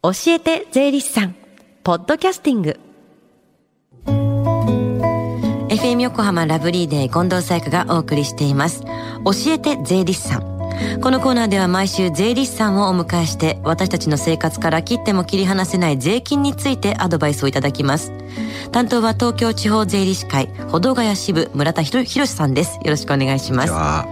教えて税理士さん。ポッドキャスティング。FM 横浜ラブリーデー近藤沙耶香がお送りしています。教えて税理士さん。このコーナーでは毎週税理士さんをお迎えして私たちの生活から切っても切り離せない税金についてアドバイスをいただきます。担当は東京地方税理士会保土ヶ谷支部村田博さんです。よろしくお願いします。さ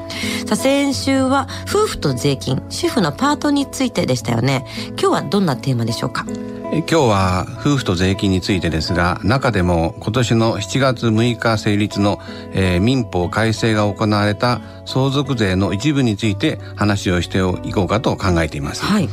あ先週は夫婦と税金主婦のパートについてでしたよね。今日はどんなテーマでしょうか？今日は夫婦と税金についてですが中でも今年の7月6日成立の、えー、民法改正が行われた相続税の一部について話をしていこうかと考えています。はい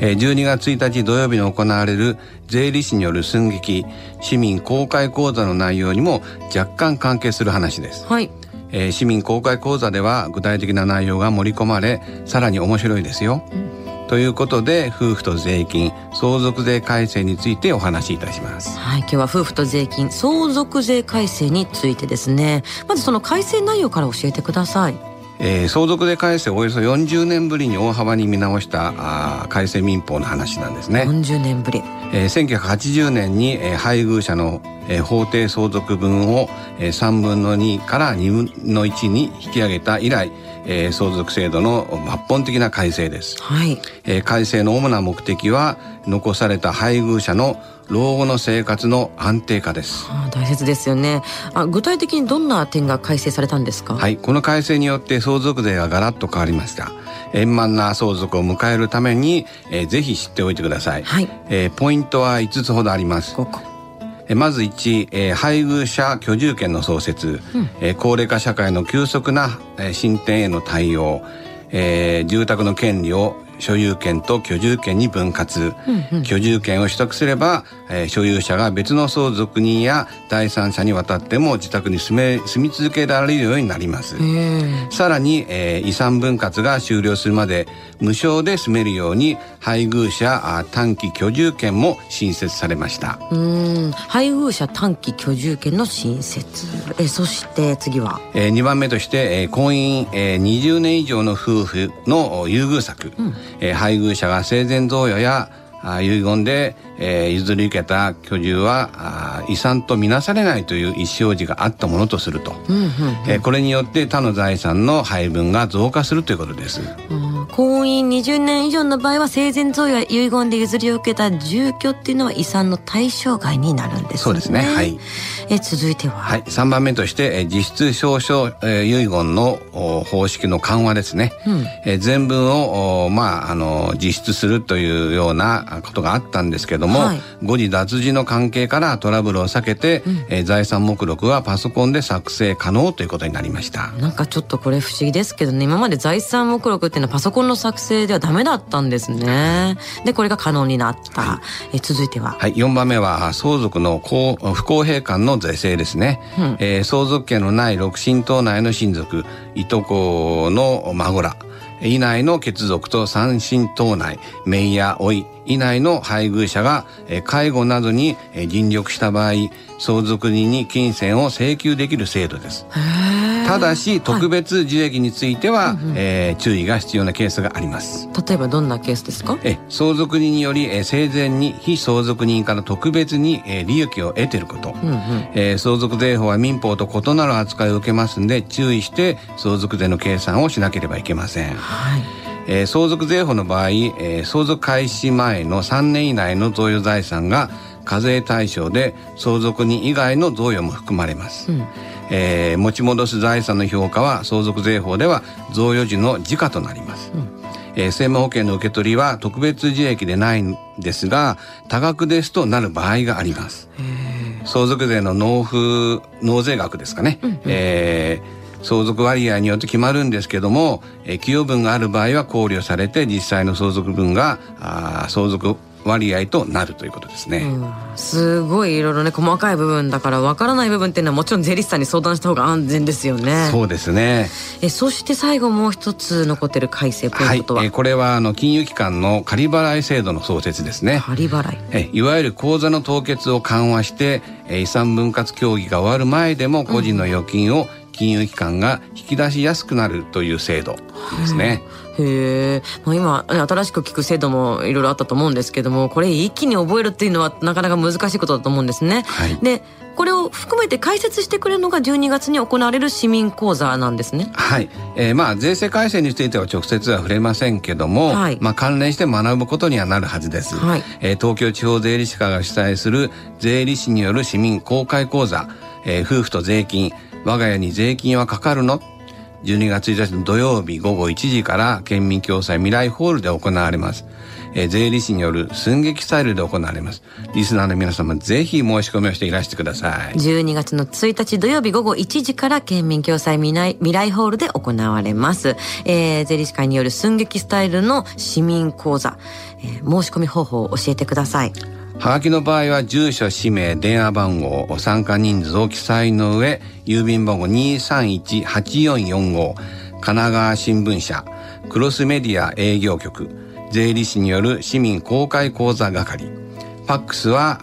12月1日土曜日に行われる税理士による寸劇市民公開講座の内容にも若干関係する話です。はい。えー、市民公開講座では具体的な内容が盛り込まれさらに面白いですよ。うんということで夫婦と税金相続税改正についてお話しいたします。はい今日は夫婦と税金相続税改正についてですね。まずその改正内容から教えてください。えー、相続税改正およそ40年ぶりに大幅に見直したあ改正民法の話なんですね。40年ぶり、えー、1980年に、えー、配偶者の、えー、法定相続分を、えー、3分の2から2分の1に引き上げた以来えー、相続制度の抜本的な改正です、はい。えー、改正の主な目的は残された配偶者の老後の生活の安定化です、あ、大切ですよね。あ具体的にどんな点が改正されたんですか？はいこの改正によって相続税がガラッと変わりました。円満な相続を迎えるために、えー、ぜひ知っておいてください、はい。えー、ポイントは5つほどあります。まず1、えー、配偶者居住権の創設、うん、えー、高齢化社会の急速な、えー、進展への対応、えー、住宅の権利を所有権と居住権に分割、うんうん、居住権を取得すれば、えー、所有者が別の相続人や第三者に渡っても自宅に住め住み続けられるようになります。さらに、えー、遺産分割が終了するまで無償で住めるように配偶者短期居住権も新設されました。配偶者短期居住権の新設。えそして次は、えー、2番目として、えー、婚姻、えー、20年以上の夫婦の優遇策、うんえー、配偶者が生前贈与や遺言で、えー、譲り受けた居住は遺産とみなされないという意思表示があったものとすると、うんうんうん、えー、これによって他の財産の配分が増加するということです。婚姻20年以上の場合は生前贈与や遺言で譲り受けた住居っていうのは遺産の対象外になるんですね。そうですね。はい。え続いては。はい。3番目として、え実質証書、え遺言の方式の緩和ですね。うん、え全文をまああの実質するというようなことがあったんですけども、はい、誤字脱字の関係からトラブルを避けて、うん、え財産目録はパソコンで作成可能ということになりました。なんかちょっとこれ不思議ですけどね。今まで財産目録っていうのはパソコンの作成ではダメだったんですね。でこれが可能になった。はい、え続いては。はい。4番目は相続の不公平感の是正ですね。うん、えー、相続権のない六親等内の親族、いとこの孫ら。以内の血族と三親等内、姪や老い以内の配偶者が介護などに尽力した場合、相続人に金銭を請求できる制度です。ただし特別受益については、はい、えー、注意が必要なケースがあります。例えばどんなケースですか？え相続人により、えー、生前に非相続人から特別に、えー、利益を得ていること、うんうん、えー、相続税法は民法と異なる扱いを受けますんで注意して相続税の計算をしなければいけません、はいえー、相続税法の場合、えー、相続開始前の3年以内の贈与財産が課税対象で相続人以外の贈与も含まれます、うん。えー、持ち戻す財産の評価は相続税法では贈与時の時価となります、うん、えー、生命保険の受け取りは特別受益でないんですが多額ですとなる場合があります。相続税の納付納税額ですかね、うんうん、えー相続割合によって決まるんですけども、えー、寄与分がある場合は考慮されて実際の相続分があ相続割合となるということですね、うん、すごいいろいろね細かい部分だからわからない部分っていうのはもちろん税理士さんに相談した方が安全ですよね。そうですね。えそして最後もう一つ残ってる改正ポイントは、はい、えこれはあの金融機関の仮払い制度の創設ですね。仮払い。えいわゆる口座の凍結を緩和してえ遺産分割協議が終わる前でも個人の預金を金融機関が引き出しやすくなるという制度ですね。へえ、まあ、今、新しく聞く制度もいろいろあったと思うんですけども、これ一気に覚えるっていうのはなかなか難しいことだと思うんですね。はい、で、これを含めて解説してくれるのが12月に行われる市民講座なんですね。はい。えー、まあ、税制改正については直接は触れませんけども、はい、まあ、関連して学ぶことにはなるはずです。はい。えー、東京地方税理士課が主催する税理士による市民公開講座、えー、夫婦と税金、我が家に税金はかかるの？12月1日の土曜日午後1時から県民共済未来ホールで行われます。えー、税理士による寸劇スタイルで行われます。リスナーの皆様ぜひ申し込みをしていらしてください。12月の1日土曜日午後1時から県民共済未来未来ホールで行われます。えー、税理士会による寸劇スタイルの市民講座、えー、申し込み方法を教えてください。はがきの場合は住所、氏名、電話番号、参加人数を記載の上、郵便番号231-8445、神奈川新聞社、クロスメディア営業局、税理士による市民公開講座係。ファックスは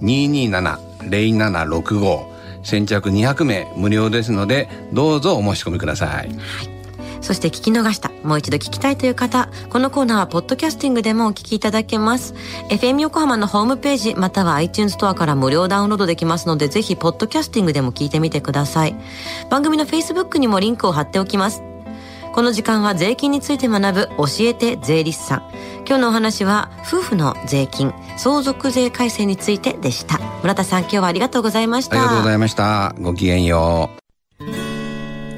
045-227-0765。先着200名無料ですので、どうぞお申し込みください。はいそして聞き逃した、もう一度聞きたいという方、このコーナーはポッドキャスティングでもお聞きいただけます。FM 横浜のホームページ、または iTunes ストアから無料ダウンロードできますので、ぜひポッドキャスティングでも聞いてみてください。番組の Facebook にもリンクを貼っておきます。この時間は税金について学ぶ教えて税理士さん。今日のお話は夫婦の税金、相続税改正についてでした。村田さん今日はありがとうございました。ありがとうございました。ごきげんよう。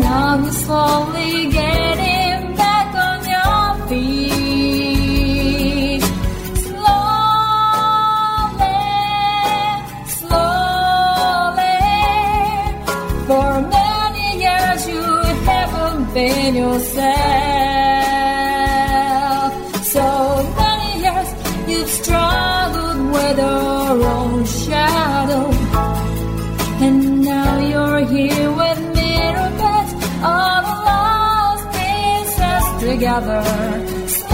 Now you're slowly getting back on your feet. Slowly, slowly. For many years you haven't been yourself. Together.